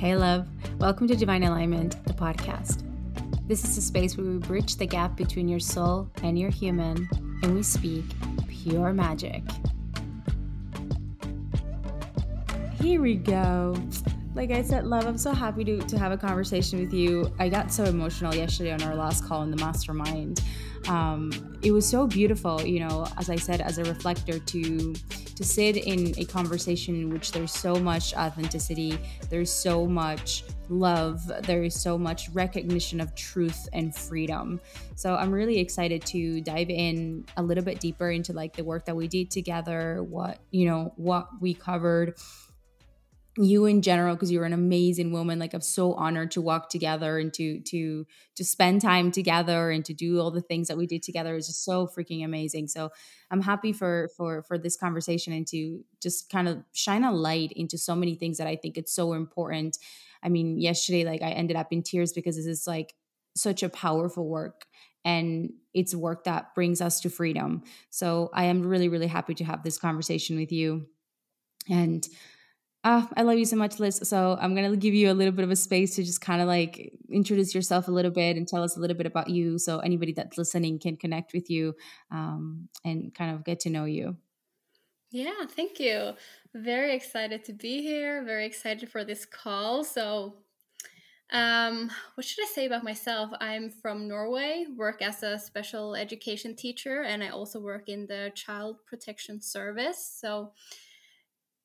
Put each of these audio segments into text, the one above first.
Hey, love. Welcome to Divine Alignment, the podcast. This is a space where we bridge the gap between your soul and your human, and we speak pure magic. Here we go. Like I said, love, I'm so happy to, to have a conversation with you. I got so emotional yesterday on our last call in the mastermind. Um, it was so beautiful, you know, as I said, as a reflector to to sit in a conversation in which there's so much authenticity, there's so much love, there is so much recognition of truth and freedom. So I'm really excited to dive in a little bit deeper into like the work that we did together, what, you know, what we covered you in general because you're an amazing woman like i'm so honored to walk together and to to to spend time together and to do all the things that we did together. Is just so freaking amazing. So i'm happy for for for this conversation and to just kind of shine a light into so many things that i think it's so important. I mean yesterday like i ended up in tears because this is like such a powerful work and it's work that brings us to freedom. So i am really really happy to have this conversation with you. And Ah, I love you so much, Lise. So I'm gonna give you a little bit of a space to just kind of like introduce yourself a little bit and tell us a little bit about you, so anybody that's listening can connect with you um, and kind of get to know you. Yeah, thank you. Very excited to be here. Very excited for this call. So, um, what should I say about myself? I'm from Norway, work as a special education teacher, and I also work in the child protection service. So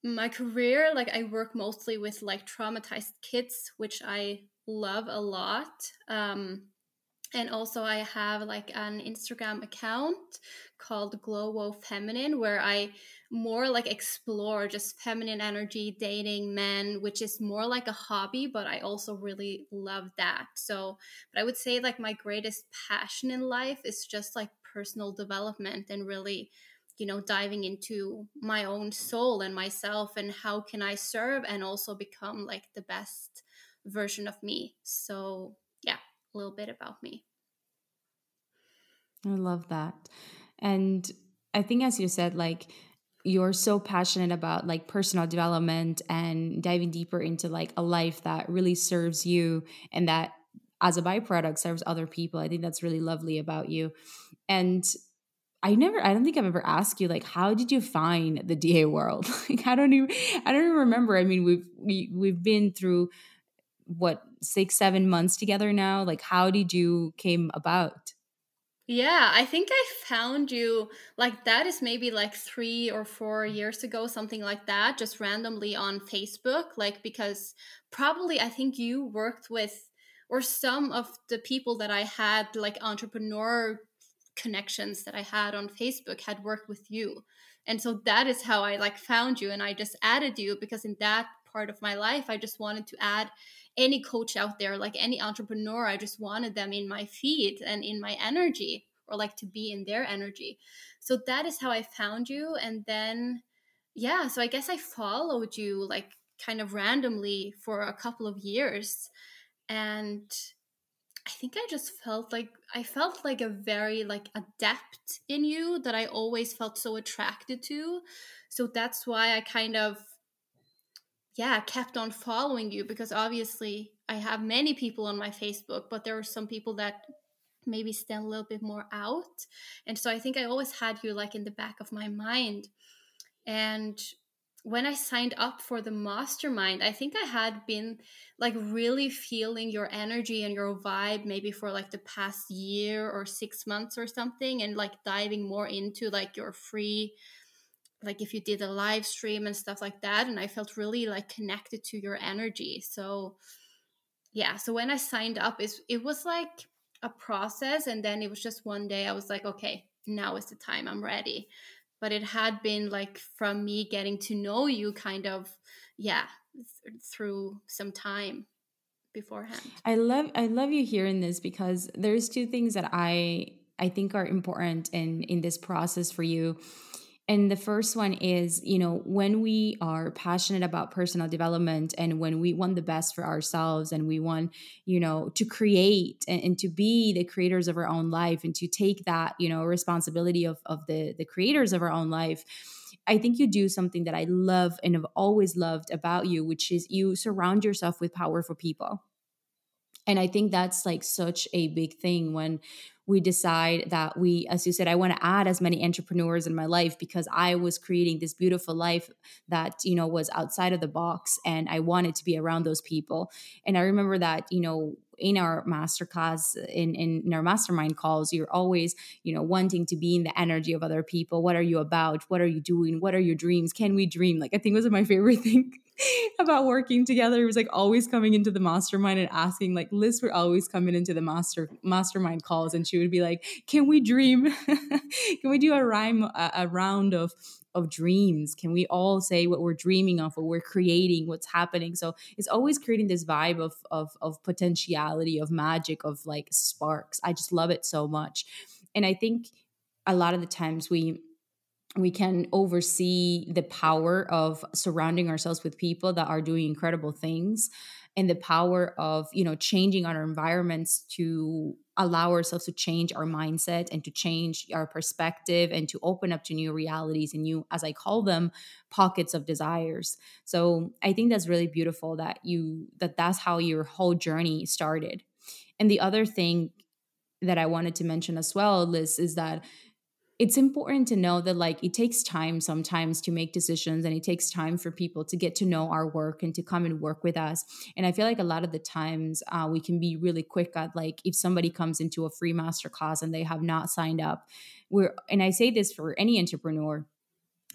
my career like i work mostly with like traumatized kids which i love a lot um, and also i have like an instagram account called glow feminine where i more like explore just feminine energy dating men which is more like a hobby but i also really love that. So but i would say like my greatest passion in life is just like personal development and really you know diving into my own soul and myself and how can i serve and also become like the best version of me. So yeah a little bit about me. I love that. And i think as you said like you're so passionate about like personal development and diving deeper into like a life that really serves you and that as a byproduct serves other people. I think that's really lovely about you. And I never I don't think I've ever asked you like how did you find the DA world? like I don't even I don't even remember. I mean we've we, we've been through what six seven months together now. Like how did you came about? Yeah, I think I found you like that is maybe like 3 or 4 years ago something like that just randomly on Facebook like because probably I think you worked with or some of the people that I had like entrepreneur connections that I had on Facebook had worked with you. And so that is how I like found you and I just added you because in that part of my life I just wanted to add any coach out there, like any entrepreneur, I just wanted them in my feed and in my energy or like to be in their energy. So that is how I found you and then yeah, so I guess I followed you like kind of randomly for a couple of years and I think I just felt like I felt like a very like adept in you that I always felt so attracted to. So that's why I kind of yeah, kept on following you because obviously I have many people on my Facebook, but there are some people that maybe stand a little bit more out. And so I think I always had you like in the back of my mind. And when I signed up for the mastermind, I think I had been like really feeling your energy and your vibe maybe for like the past year or six months or something, and like diving more into like your free, like if you did a live stream and stuff like that. And I felt really like connected to your energy. So, yeah. So when I signed up, it, it was like a process. And then it was just one day I was like, okay, now is the time, I'm ready but it had been like from me getting to know you kind of yeah th- through some time beforehand. I love i love you hearing this because there's two things that i i think are important in in this process for you and the first one is, you know, when we are passionate about personal development and when we want the best for ourselves and we want, you know, to create and, and, to be the creators of our own life and to take that, you know, responsibility of, of the, the creators of our own life, I think you do something that I love and have always loved about you, which is you surround yourself with powerful people. And I think that's like such a big thing when we decide that we, as you said, I want to add as many entrepreneurs in my life because I was creating this beautiful life that, you know, was outside of the box and I wanted to be around those people. And I remember that, you know, in our masterclass in, in, our mastermind calls you're always you know wanting to be in the energy of other people. What are you about? What are you doing? What are your dreams? Can we dream? Like i think was my favorite thing about working together. It was like always coming into the mastermind and asking, like Lise were always coming into the master mastermind calls, and she would be like, "Can we dream? Can we do a rhyme, a, a round of of dreams? Can we all say what we're dreaming of, what we're creating, what's happening?" So it's always creating this vibe of of of potentiality, of magic, of like sparks. I just love it so much, and I think a lot of the times we we can oversee the power of surrounding ourselves with people that are doing incredible things and the power of you know changing our environments to allow ourselves to change our mindset and to change our perspective and to open up to new realities and new as i call them pockets of desires. So i think that's really beautiful that you that that's how your whole journey started. And the other thing that i wanted to mention as well Lise is that it's important to know that like it takes time sometimes to make decisions and it takes time for people to get to know our work and to come and work with us. And i feel like a lot of the times uh, we can be really quick at like if somebody comes into a free master class and they have not signed up. We're and i say this for any entrepreneur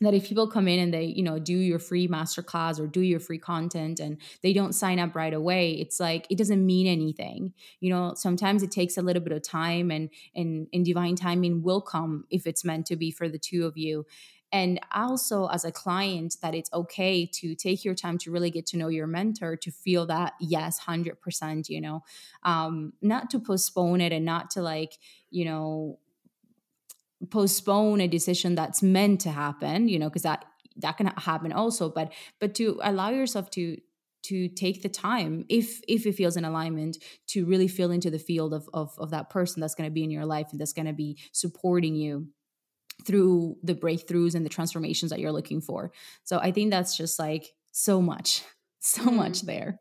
that if people come in and they you know do your free masterclass or do your free content and they don't sign up right away it's like it doesn't mean anything. You know sometimes it takes a little bit of time and and and divine timing will come if it's meant to be for the two of you. And also as a client that it's okay to take your time to really get to know your mentor to feel that yes 100% you know. Um not to postpone it and not to like you know postpone a decision that's meant to happen you know because that that can happen also but but to allow yourself to to take the time if if it feels in alignment to really feel into the field of of, of that person that's going to be in your life and that's going to be supporting you through the breakthroughs and the transformations that you're looking for so i think that's just like so much so mm. much there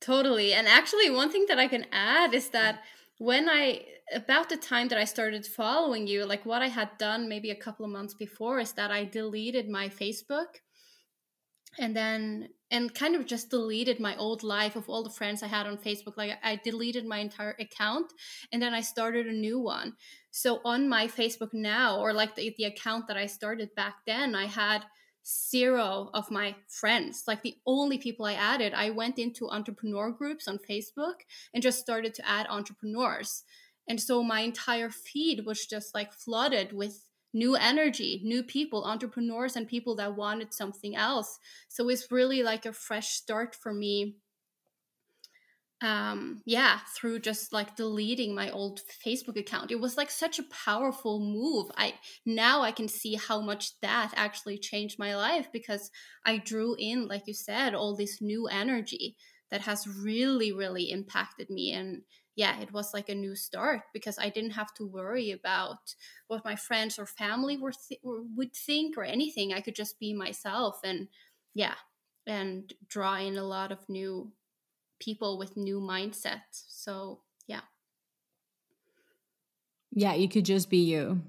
totally and actually one thing that i can add is that when I about the time that I started following you, like what I had done maybe a couple of months before is that I deleted my Facebook and then and kind of just deleted my old life of all the friends I had on Facebook. Like I deleted my entire account and then I started a new one. So on my Facebook now, or like the, the account that I started back then, I had zero of my friends. Like the only people I added, I went into entrepreneur groups on Facebook and just started to add entrepreneurs. And so my entire feed was just like flooded with new energy, new people, entrepreneurs, and people that wanted something else. So it's really like a fresh start for me um yeah through just like deleting my old facebook account. It was like such a powerful move. I now i can see how much that actually changed my life because i drew in like you said all this new energy that has really really impacted me. And yeah it was like a new start because i didn't have to worry about what my friends or family were th- would think or anything. I could just be myself and yeah and draw in a lot of new people with new mindsets. So, yeah. Yeah, you could just be you.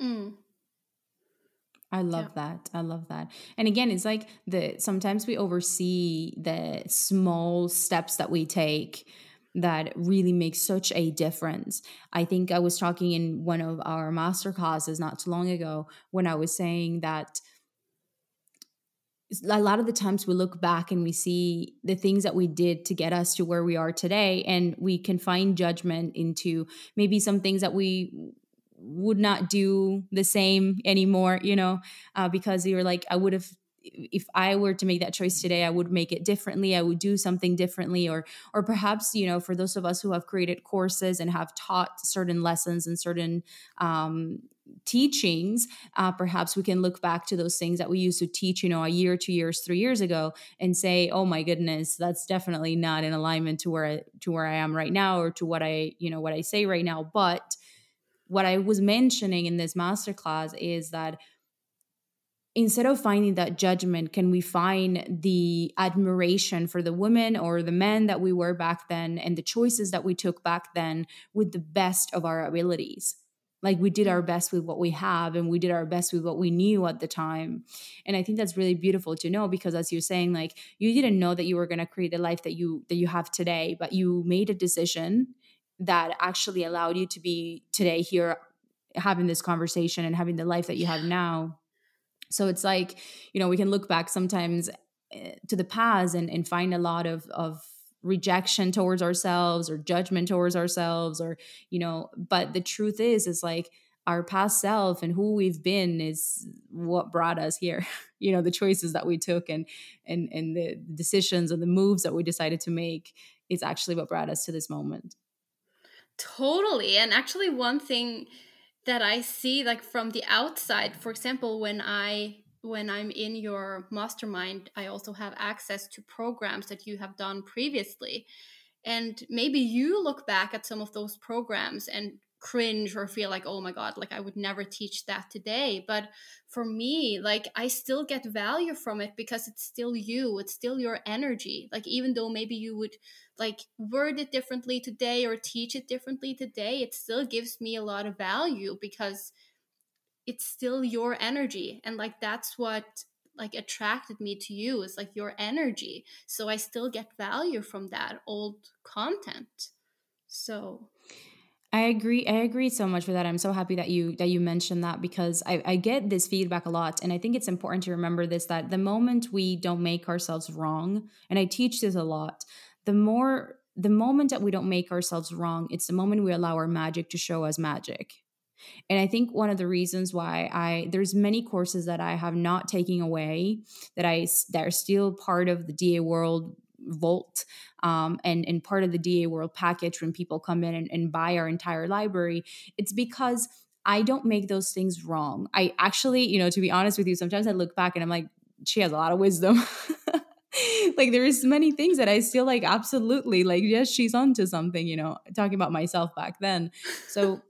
Mm. I love yeah. that. I love that. And again, it's like the sometimes we oversee the small steps that we take that really makes such a difference. I think I was talking in one of our master classes not too long ago when I was saying that a lot of the times we look back and we see the things that we did to get us to where we are today and we can find judgment into maybe some things that we would not do the same anymore you know uh, because you're like i would have if i were to make that choice today i would make it differently i would do something differently or or perhaps you know for those of us who have created courses and have taught certain lessons and certain um, teachings uh, perhaps we can look back to those things that we used to teach you know a year two years three years ago and say oh my goodness that's definitely not in alignment to where I, to where i am right now or to what i you know what i say right now. But what i was mentioning in this masterclass is that instead of finding that judgment can we find the admiration for the women or the men that we were back then and the choices that we took back then with the best of our abilities like we did our best with what we have and we did our best with what we knew at the time. And i think that's really beautiful to know because as you're saying like you didn't know that you were going to create the life that you that you have today but you made a decision that actually allowed you to be today here having this conversation and having the life that you have now. So it's like you know we can look back sometimes eh, to the past and, and find a lot of of rejection towards ourselves or judgment towards ourselves or you know but the truth is is like our past self and who we've been is what brought us here. You know the choices that we took and and and the decisions and the moves that we decided to make is actually what brought us to this moment. Totally and actually one thing that i see like from the outside for example when i when I'm in your mastermind, I also have access to programs that you have done previously. And maybe you look back at some of those programs and cringe or feel like, oh my God, like I would never teach that today. But for me, like I still get value from it because it's still you, it's still your energy. Like even though maybe you would like word it differently today or teach it differently today, it still gives me a lot of value because it's still your energy and like that's what like attracted me to you is like your energy so i still get value from that old content so I agree. I agree so much with that. I'm so happy that you that you mentioned that because I, I get this feedback a lot, and I think it's important to remember this that the moment we don't make ourselves wrong, and I teach this a lot, the more the moment that we don't make ourselves wrong, it's the moment we allow our magic to show us magic. And I think one of the reasons why I there's many courses that I have not taken away that I that are still part of the DA World vault um, and and part of the DA World package when people come in and, and buy our entire library. It's because I don't make those things wrong. I actually, you know, to be honest with you, sometimes I look back and I'm like, she has a lot of wisdom. like there's many things that I still like absolutely like yes she's onto something you know talking about myself back then so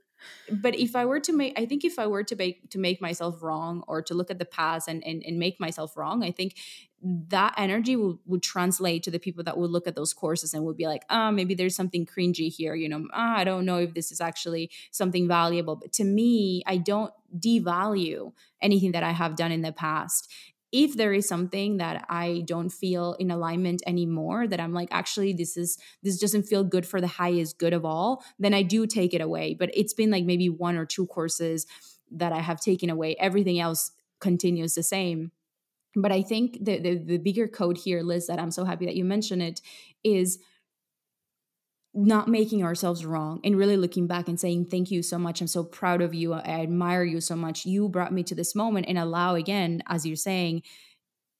but if i were to make i think if i were to make to make myself wrong or to look at the past and and, and make myself wrong i think that energy would, would translate to the people that would look at those courses and would be like ah oh, maybe there's something cringy here you know ah, i don't know if this is actually something valuable. But to me i don't devalue anything that i have done in the past if there is something that I don't feel in alignment anymore, that I'm like, actually, this is this doesn't feel good for the highest good of all, then I do take it away. But it's been like maybe one or two courses that I have taken away. Everything else continues the same. But I think the, the, the bigger code here, Lise, that I'm so happy that you mentioned it, is not making ourselves wrong and really looking back and saying thank you so much. I'm so proud of you. I admire you so much. You brought me to this moment. And allow again as you're saying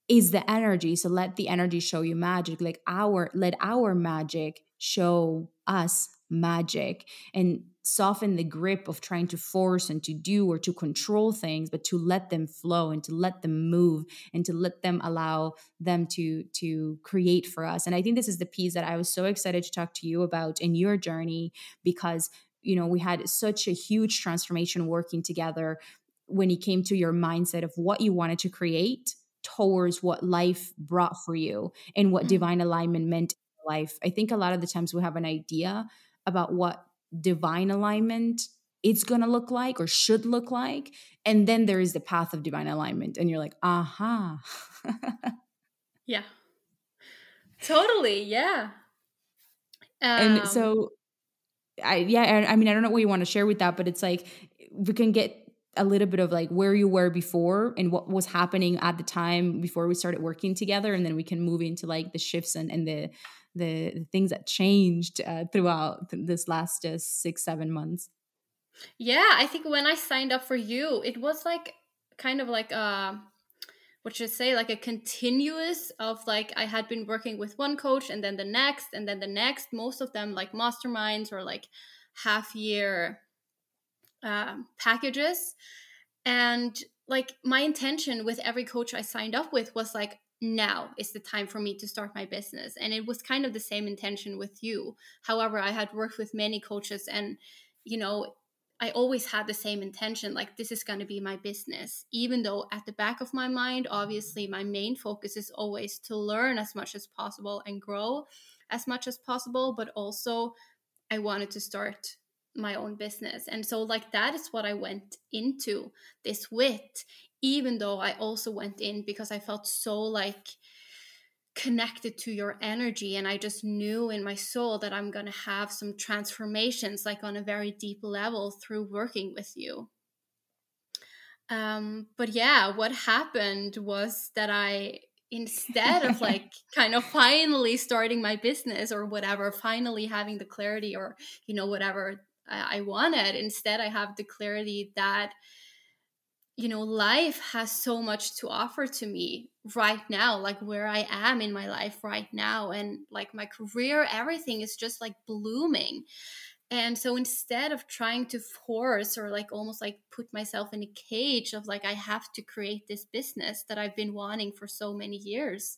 is the energy. So let the energy show you magic. Like our let our magic show us magic and soften the grip of trying to force and to do or to control things but to let them flow and to let them move and to let them allow them to to create for us and i think this is the piece that i was so excited to talk to you about in your journey because you know we had such a huge transformation working together when it came to your mindset of what you wanted to create towards what life brought for you and what mm-hmm. divine alignment meant in life i think a lot of the times we have an idea about what divine alignment it's going to look like or should look like and then there is the path of divine alignment and you're like aha. Yeah. Totally yeah. Um, and so i yeah I, I mean i don't know what you want to share with that but it's like we can get a little bit of like where you were before and what was happening at the time before we started working together and then we can move into like the shifts and, and the the, the things that changed uh, throughout this last uh, six seven months. Yeah i think when i signed up for you it was like kind of like a uh, what should I say? Like a continuous of like i had been working with one coach and then the next and then the next. Most of them like masterminds or like half year uh, packages. And like my intention with every coach i signed up with was like now is the time for me to start my business. And it was kind of the same intention with you. However, I had worked with many coaches and, you know, I always had the same intention like, this is going to be my business. Even though at the back of my mind, obviously, my main focus is always to learn as much as possible and grow as much as possible. But also, I wanted to start my own business. And so, like, that is what I went into this with, even though I also went in because I felt so like, connected to your energy and i just knew in my soul that i'm going to have some transformations like on a very deep level through working with you um but yeah what happened was that i instead of like kind of finally starting my business or whatever finally having the clarity or you know whatever I, wanted instead i have the clarity that you know life has so much to offer to me right now like where i am in my life right now. And like my career everything is just like blooming. And so instead of trying to force or like almost like put myself in a cage of like i have to create this business that i've been wanting for so many years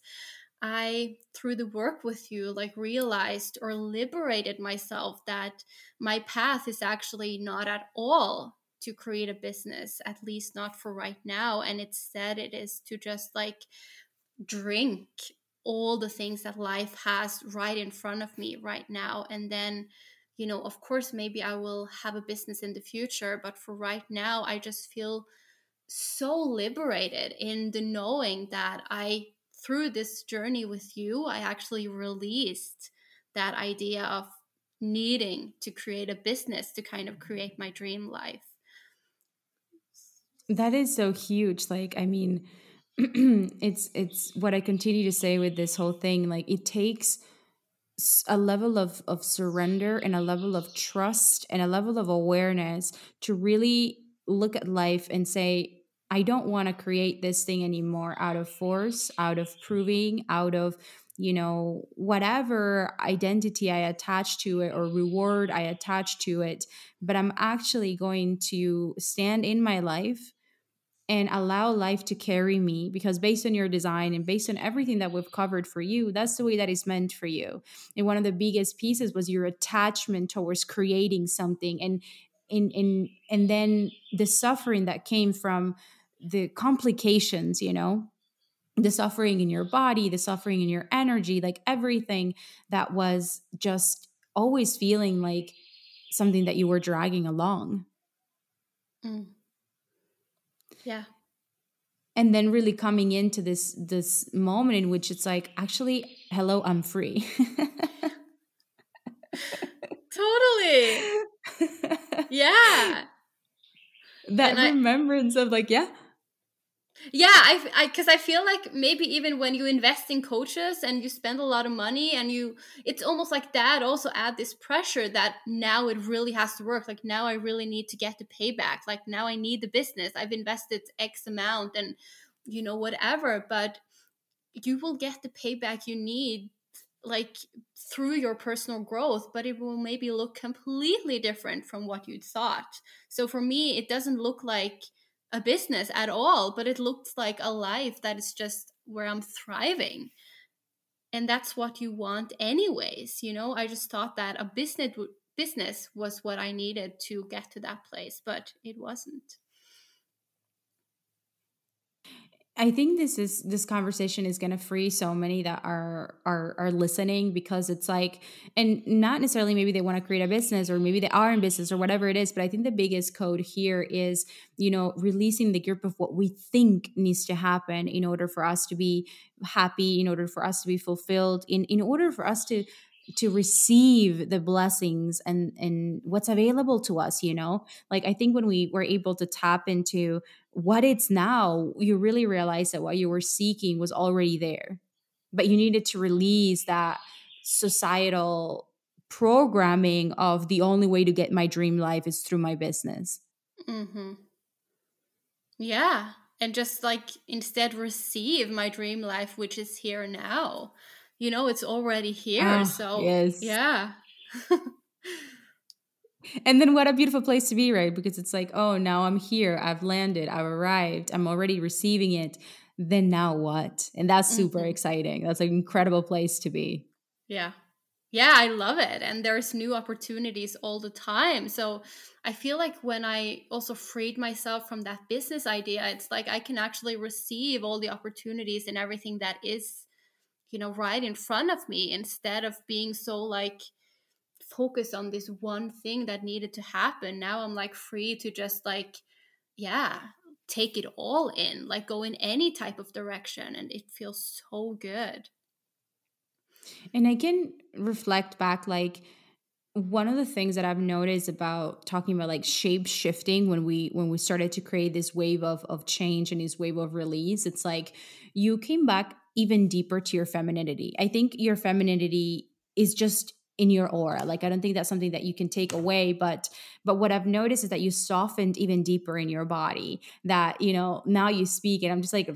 I, through the work with you, like realized or liberated myself that my path is actually not at all to create a business, at least not for right now. And instead, it is to just like drink all the things that life has right in front of me right now. And then, you know, of course, maybe I will have a business in the future, but for right now, I just feel so liberated in the knowing that I, through this journey with you, I actually released that idea of needing to create a business to kind of create my dream life. That is so huge. Like, I mean, it's it's what I continue to say with this whole thing. Like, it takes a level of of surrender and a level of trust and a level of awareness to really look at life and say I don't want to create this thing anymore out of force, out of proving, out of you know, whatever identity I attach to it or reward I attach to it, but I'm actually going to stand in my life and allow life to carry me because based on your design and based on everything that we've covered for you that's the way that is meant for you. And one of the biggest pieces was your attachment towards creating something and in in and then the suffering that came from the complications you know the suffering in your body, the suffering in your energy, like everything that was just always feeling like something that you were dragging along. Mm. Yeah. And then really coming into this this moment in which it's like, actually, hello, I'm free. totally. yeah. That and remembrance I, of like, yeah, yeah i because I, I, feel like maybe even when you invest in coaches and you spend a lot of money and you it's almost like that also add this pressure that now it really has to work. Like now i really need to get the payback. Like now i need the business. I've invested x amount and you know whatever but you will get the payback you need like through your personal growth but it will maybe look completely different from what you thought. So for me it doesn't look like a business at all, but it looks like a life that is just where I'm thriving. And that's what you want anyways, you know? I just thought that a business business was what I needed to get to that place, but it wasn't. I think this is this conversation is going to free so many that are are are listening because it's like and not necessarily maybe they want to create a business or maybe they are in business or whatever it is but I think the biggest code here is you know releasing the grip of what we think needs to happen in order for us to be happy in order for us to be fulfilled in in order for us to to receive the blessings and and what's available to us you know? Like i think when we were able to tap into what it's now you really realize that what you were seeking was already there. But you needed to release that societal programming of the only way to get my dream life is through my business. Mm-hmm. yeah and just like instead receive my dream life which is here now you know it's already here ah, so yes. yeah and then what a beautiful place to be right because it's like oh now i'm here i've landed i've arrived i'm already receiving it then now what and that's super mm-hmm. exciting that's an incredible place to be yeah yeah, I love it. And there's new opportunities all the time. So I feel like when I also freed myself from that business idea, it's like I can actually receive all the opportunities and everything that is, you know, right in front of me instead of being so like focused on this one thing that needed to happen. Now I'm like free to just like, yeah, take it all in, like go in any type of direction. And it feels so good. And I can reflect back like one of the things that I've noticed about talking about like shape shifting when we when we started to create this wave of of change and this wave of release, it's like you came back even deeper to your femininity. I think your femininity is just in your aura. Like i don't think that's something that you can take away but but what i've noticed is that you softened even deeper in your body that you know now you speak and i'm just like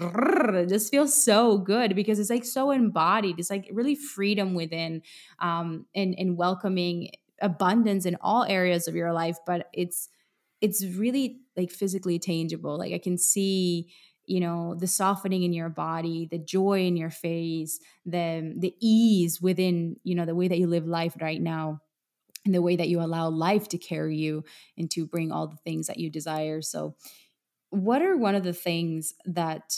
this feels so good because it's like so embodied. It's like really freedom within um and and welcoming abundance in all areas of your life but it's it's really like physically tangible. Like i can see you know the softening in your body the joy in your face the the ease within you know the way that you live life right now and the way that you allow life to carry you and to bring all the things that you desire. So what are one of the things that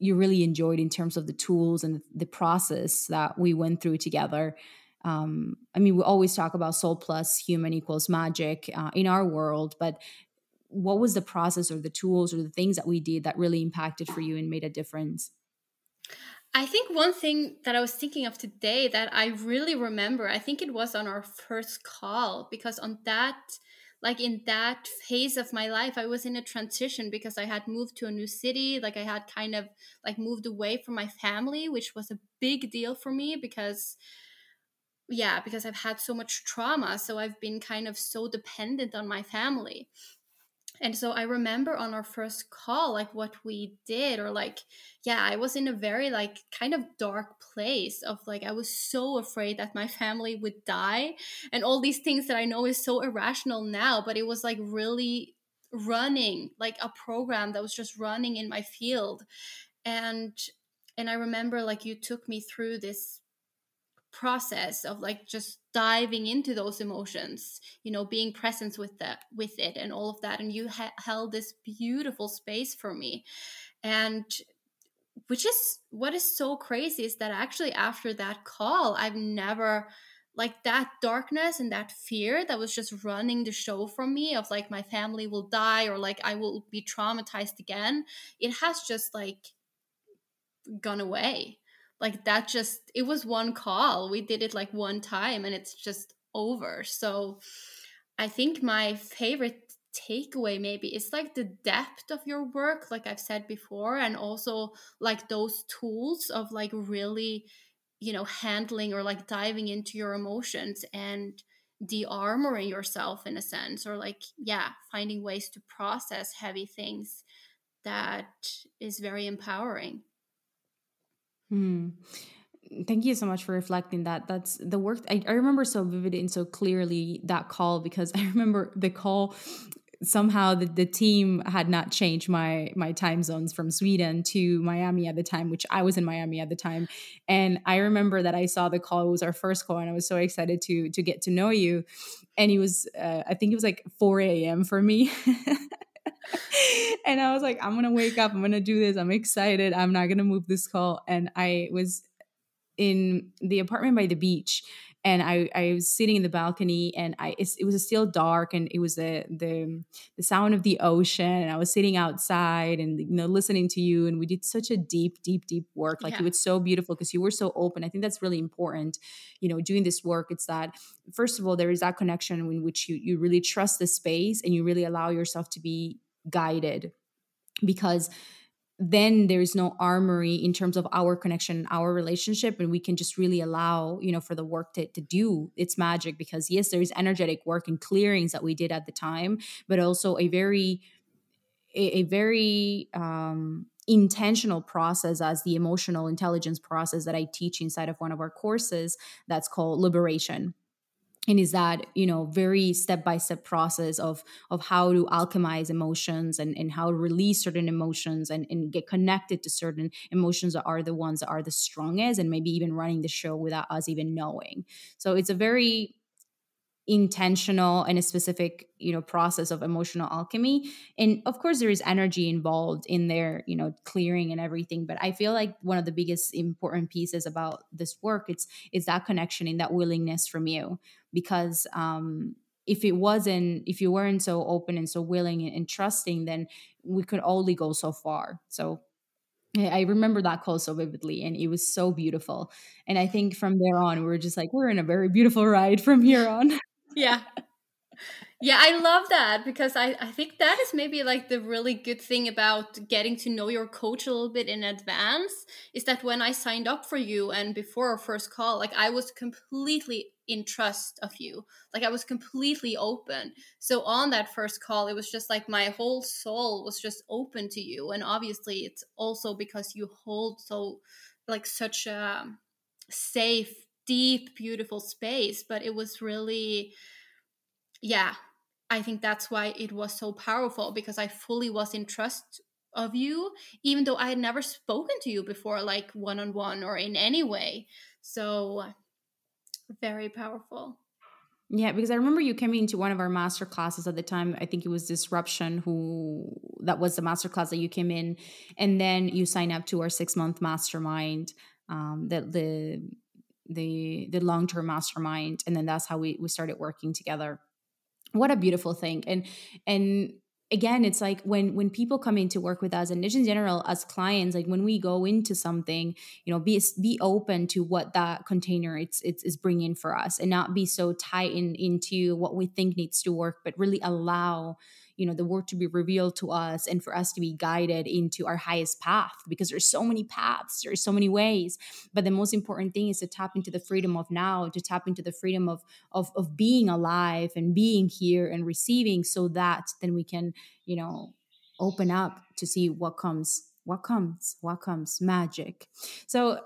you really enjoyed in terms of the tools and the process that we went through together? Um, I mean, we always talk about soul plus human equals magic uh, in our world, but what was the process or the tools or the things that we did that really impacted for you and made a difference? I think one thing that I was thinking of today that I really remember, I think it was on our first call, because on that, like in that phase of my life, I was in a transition because I had moved to a new city. Like I had kind of like moved away from my family, which was a big deal for me because yeah, because I've had so much trauma. So I've been kind of so dependent on my family and so i remember on our first call like what we did or like yeah i was in a very like kind of dark place of like i was so afraid that my family would die. And all these things that i know is so irrational now but it was like really running like a program that was just running in my field. And and i remember like you took me through this process of like just diving into those emotions you know being present with that with it and all of that. And you ha- held this beautiful space for me. And which is what is so crazy is that actually after that call i've never like that darkness and that fear that was just running the show from me of like my family will die or like i will be traumatized again it has just like gone away like that just it was one call. We did it like one time and it's just over. So i think my favorite takeaway maybe is like the depth of your work like i've said before and also like those tools of like really you know handling or like diving into your emotions and de-armoring yourself in a sense or like yeah finding ways to process heavy things that is very empowering Hmm. Thank you so much for reflecting that. That's the work. I, I remember so vividly and so clearly that call because I remember the call somehow the, the team had not changed my my time zones from sweden to miami at the time which i was in miami at the time and i remember that i saw the call it was our first call and i was so excited to to get to know you and it was uh, i think it was like 4 a.m for me and I was like, I'm gonna wake up, I'm gonna do this, I'm excited, I'm not gonna move this call. And I was in the apartment by the beach and I, I was sitting in the balcony and I it was still dark and it was the the the sound of the ocean and I was sitting outside and you know listening to you and we did such a deep deep deep work. Like yeah. it was so beautiful because you were so open. I think that's really important you know doing this work. It's that first of all there is that connection in which you you really trust the space and you really allow yourself to be guided because then there's no armory in terms of our connection our relationship and we can just really allow you know for the work to, to do its magic because yes there's energetic work and clearings that we did at the time but also a very a, a very um intentional process as the emotional intelligence process that i teach inside of one of our courses that's called liberation and is that you know very step by step process of of how to alchemize emotions and and how to release certain emotions and and get connected to certain emotions that are the ones that are the strongest and maybe even running the show without us even knowing. So it's a very intentional and a specific you know process of emotional alchemy and of course there is energy involved in there you know clearing and everything but i feel like one of the biggest important pieces about this work it's is that connection and that willingness from you because um if it wasn't if you weren't so open and so willing and, trusting then we could only go so far so I remember that call so vividly and it was so beautiful. And I think from there on, we we're just like, we're in a very beautiful ride from here on. yeah. Yeah i love that because I, I think that is maybe like the really good thing about getting to know your coach a little bit in advance is that when i signed up for you and before our first call like i was completely in trust of you. Like i was completely open. So on that first call it was just like my whole soul was just open to you. And obviously it's also because you hold so like such a safe deep, beautiful space. But it was really, yeah, I think that's why it was so powerful because I fully was in trust of you, even though I had never spoken to you before, like one on one or in any way. So, very powerful. Yeah, because I remember you coming to one of our master classes at the time. I think it was Disruption, who that was the master class that you came in, and then you sign up to our six month mastermind. Um, that the the the long term mastermind, and then that's how we we started working together. What a beautiful thing, and and again it's like when when people come in to work with us and in general as clients like when we go into something you know be be open to what that container it's it's is bringing for us and not be so tight in into what we think needs to work but really allow you know the work to be revealed to us and for us to be guided into our highest path because there's so many paths there's so many ways. But the most important thing is to tap into the freedom of now to tap into the freedom of of, of being alive and being here and receiving so that then we can you know open up to see what comes what comes what comes magic. So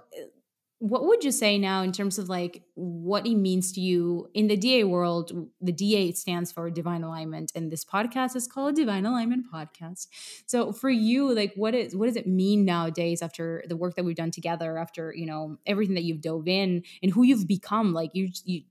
what would you say now in terms of like what it means to you in the DA world? The DA stands for divine alignment, and this podcast is called Divine Alignment Podcast. So for you, like what is what does it mean nowadays after the work that we've done together, after you know everything that you've dove in and who you've become? Like you you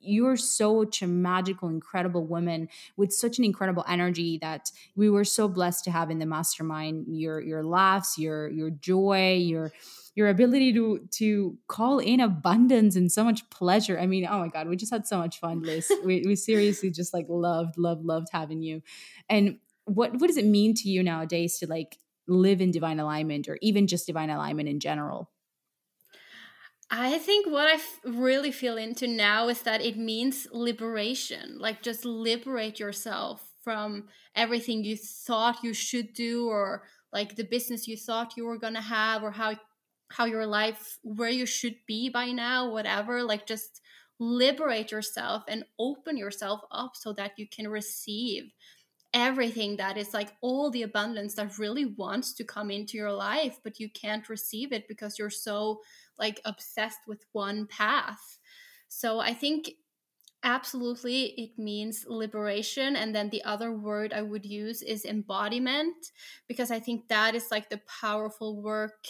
you're such a magical, incredible woman with such an incredible energy that we were so blessed to have in the mastermind. Your your laughs, your your joy, your your ability to to call in abundance and so much pleasure. I mean, oh my God, we just had so much fun, Lise. we, we seriously just like loved, loved, loved having you. And what what does it mean to you nowadays to like live in divine alignment or even just divine alignment in general? I think what I f- really feel into now is that it means liberation. Like just liberate yourself from everything you thought you should do or like the business you thought you were going to have or how how your life where you should be by now whatever like just liberate yourself and open yourself up so that you can receive everything that is like all the abundance that really wants to come into your life but you can't receive it because you're so like obsessed with one path. So i think absolutely it means liberation and then the other word i would use is embodiment because i think that is like the powerful work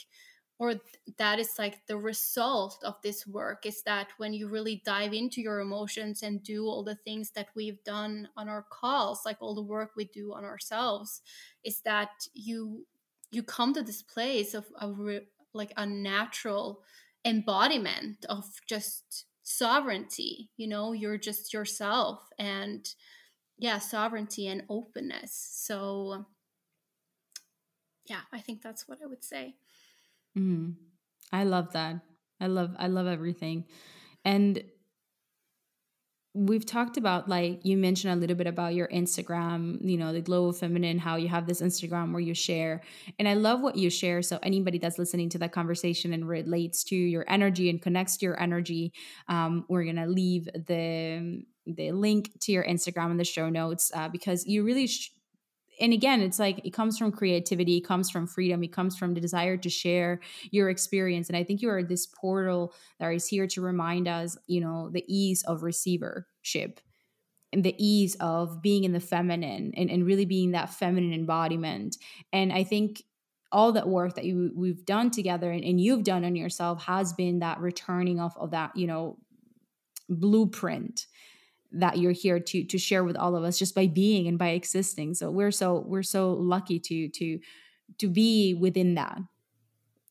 or that is like the result of this work is that when you really dive into your emotions and do all the things that we've done on our calls like all the work we do on ourselves is that you you come to this place of a like a natural embodiment of just sovereignty you know? You're just yourself and yeah sovereignty and openness. So yeah i think that's what i would say Mm. I love that. I love I love everything. And we've talked about like you mentioned a little bit about your Instagram, you know, the Glow of Feminine, how you have this Instagram where you share. And I love what you share. So anybody that's listening to that conversation and relates to your energy and connects to your energy, um, we're gonna leave the the link to your Instagram in the show notes uh, because you really sh- and again it's like it comes from creativity it comes from freedom it comes from the desire to share your experience. And i think you are this portal that is here to remind us you know the ease of receivership and the ease of being in the feminine and, and really being that feminine embodiment. And i think all that work that you we've done together and, and you've done on yourself has been that returning of, of that you know blueprint that you're here to to share with all of us just by being and by existing. So we're so we're so lucky to to to be within that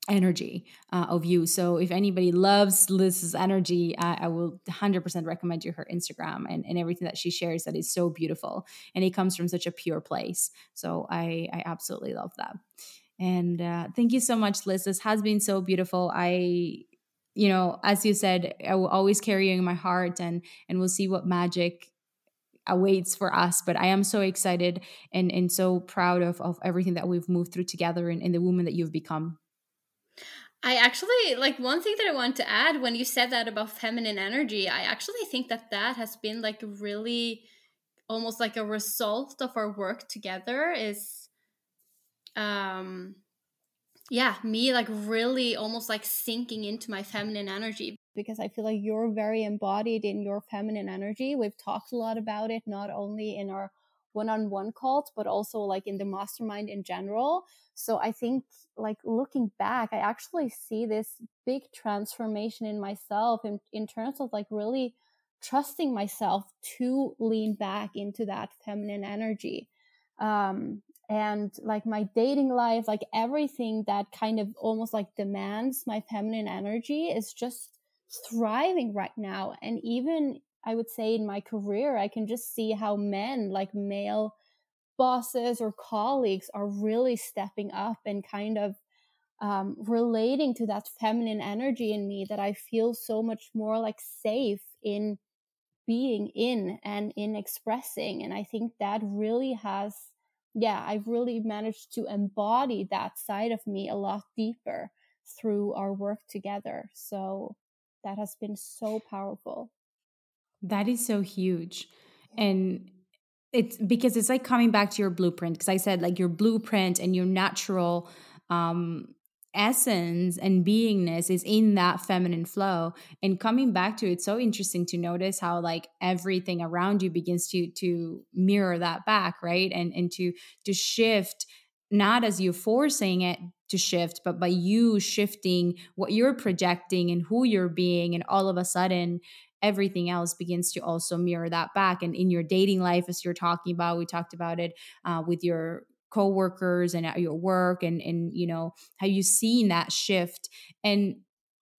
energy uh, of you. So if anybody loves Lise's energy uh, i will 100% recommend you her instagram and, and everything that she shares that is so beautiful. And it comes from such a pure place. So i i absolutely love that. And uh, thank you so much liz. This has been so beautiful. I you know, as you said, I will always carry you in my heart and and we'll see what magic awaits for us. But I am so excited and and so proud of of everything that we've moved through together and, and the woman that you've become. I actually like one thing that I want to add when you said that about feminine energy. I actually think that that has been like really almost like a result of our work together is um yeah, me like really almost like sinking into my feminine energy because I feel like you're very embodied in your feminine energy. We've talked a lot about it, not only in our one on one calls, but also like in the mastermind in general. So I think like looking back, I actually see this big transformation in myself in, in terms of like really trusting myself to lean back into that feminine energy. Um, and like my dating life, like everything that kind of almost like demands my feminine energy is just thriving right now. And even I would say in my career, I can just see how men, like male bosses or colleagues, are really stepping up and kind of um, relating to that feminine energy in me that I feel so much more like safe in being in and in expressing. And I think that really has yeah, I've really managed to embody that side of me a lot deeper through our work together. So that has been so powerful. That is so huge. And it's because it's like coming back to your blueprint because I said like your blueprint and your natural um essence and beingness is in that feminine flow. And coming back to it, it's so interesting to notice how like everything around you begins to to mirror that back right? And and to to shift not as you forcing it to shift but by you shifting what you're projecting and who you're being and all of a sudden everything else begins to also mirror that back. And in your dating life as you're talking about we talked about it uh, with your coworkers and at your work and and you know have you seen that shift and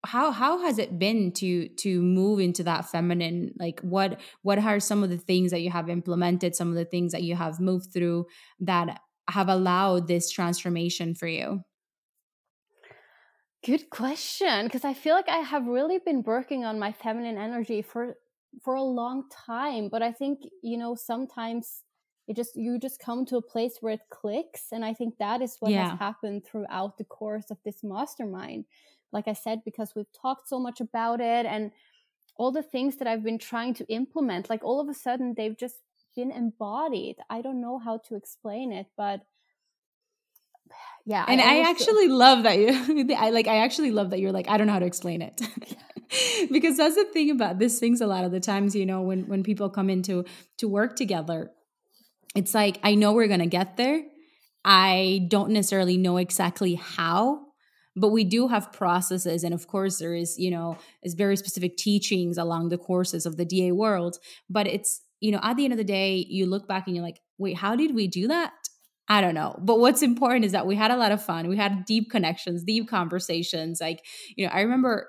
how how has it been to to move into that feminine? Like what what are some of the things that you have implemented some of the things that you have moved through that have allowed this transformation for you? Good question because i feel like i have really been working on my feminine energy for for a long time but i think you know sometimes it just you just come to a place where it clicks and i think that is what yeah. has happened throughout the course of this mastermind. Like i said because we've talked so much about it and all the things that i've been trying to implement like all of a sudden they've just been embodied. I don't know how to explain it but yeah and i, I actually love that you i like i actually love that you're like i don't know how to explain it. Because that's the thing about these things a lot of the times you know when when people come into to work together it's like I know we're going to get there. I don't necessarily know exactly how, but we do have processes and of course there is, you know, is very specific teachings along the courses of the DA world, but it's, you know, at the end of the day, you look back and you're like, "Wait, how did we do that?" I don't know. But what's important is that we had a lot of fun. We had deep connections, deep conversations. Like, you know, I remember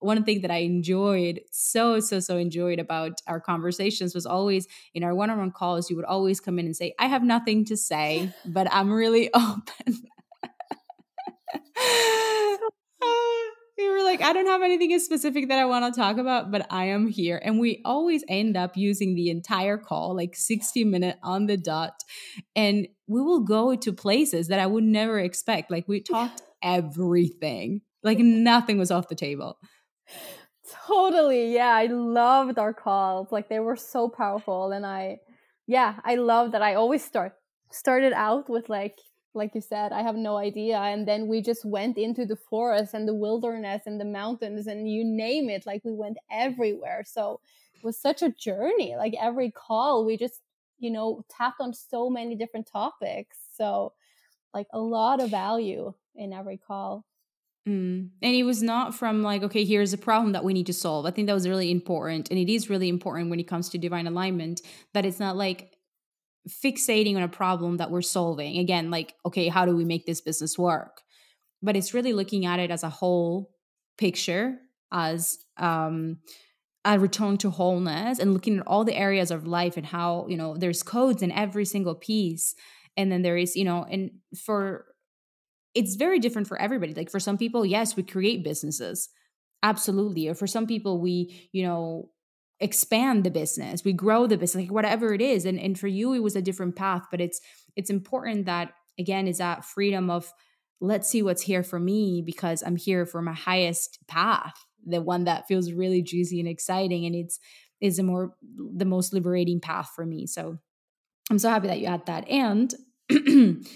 one thing that I enjoyed so so so enjoyed about our conversations was always in our one-on-one calls you would always come in and say I have nothing to say but I'm really open. Ah, we were like I don't have anything specific that I want to talk about but I am here. And we always end up using the entire call like 60 minute on the dot and we will go to places that I would never expect. Like we talked everything. Like nothing was off the table Totally. Yeah. I loved our calls. Like they were so powerful. And I, yeah, I love that I always start started out with like like you said, I have no idea. And then we just went into the forest and the wilderness and the mountains and you name it. Like we went everywhere. So it was such a journey. Like every call, we just, you know, tapped on so many different topics. So, like a lot of value in every call. Mm. And it was not from like, okay, here's a problem that we need to solve. I think that was really important. And it is really important when it comes to divine alignment that it's not like, fixating on a problem that we're solving. Again, like, okay, how do we make this business work? But it's really looking at it as a whole picture, as um, a return to wholeness, and looking at all the areas of life and how, you know, there's codes in every single piece. And then there is, you know, and for it's very different for everybody. Like for some people, yes, we create businesses. Absolutely. Or for some people, we, you know, expand the business we grow the business like whatever it is and and for you it was a different path but it's it's important that again is that freedom of let's see what's here for me because i'm here for my highest path the one that feels really juicy and exciting and it's is the more the most liberating path for me so i'm so happy that you had that and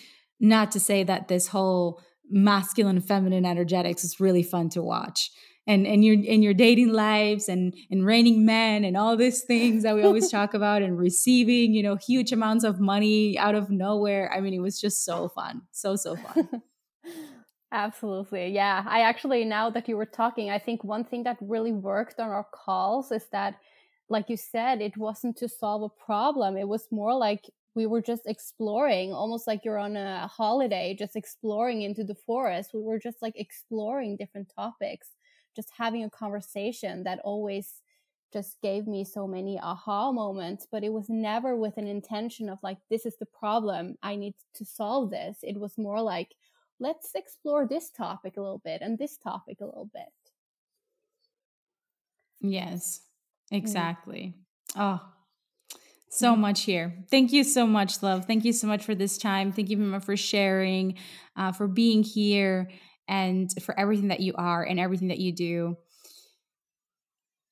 not to say that this whole masculine feminine energetics is really fun to watch. And and your in your dating lives and and raining men and all these things that we always talk about and receiving you know huge amounts of money out of nowhere. I mean it was just so fun. So so fun. Absolutely. Yeah. I actually now that you were talking i think one thing that really worked on our calls is that like you said it wasn't to solve a problem. It was more like we were just exploring almost like you're on a holiday just exploring into the forest. We were just like exploring different topics just having a conversation that always just gave me so many aha moments but it was never with an intention of like this is the problem. I need to solve this. It was more like let's explore this topic a little bit and this topic a little bit. Yes. Exactly. Mm. oh so mm-hmm. much here thank you so much love thank you so much for this time thank you for sharing uh, for being here and for everything that you are and everything that you do.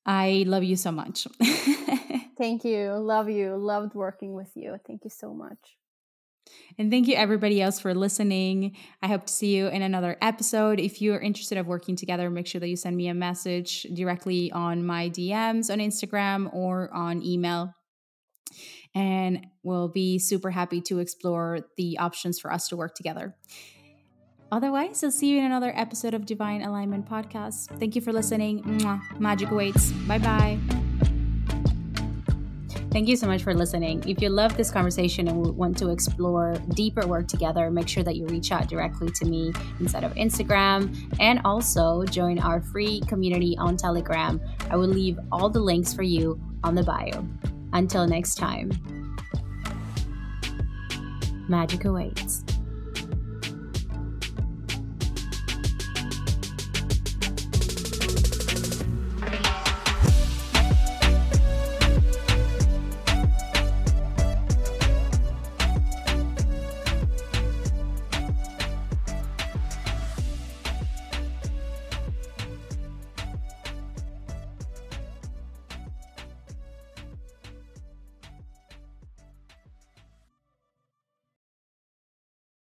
I love you so much. thank you. Love you. Loved working with you. Thank you so much. And thank you everybody else for listening. I hope to see you in another episode. If you're interested of working together, make sure that you send me a message directly on my DMs on Instagram or on email. And we'll be super happy to explore the options for us to work together. Otherwise, I'll see you in another episode of Divine Alignment Podcast. Thank you for listening. Mwah. Magic awaits. Bye bye. Thank you so much for listening. If you love this conversation and want to explore deeper work together, make sure that you reach out directly to me instead of Instagram and also join our free community on Telegram. I will leave all the links for you on the bio. Until next time, magic awaits.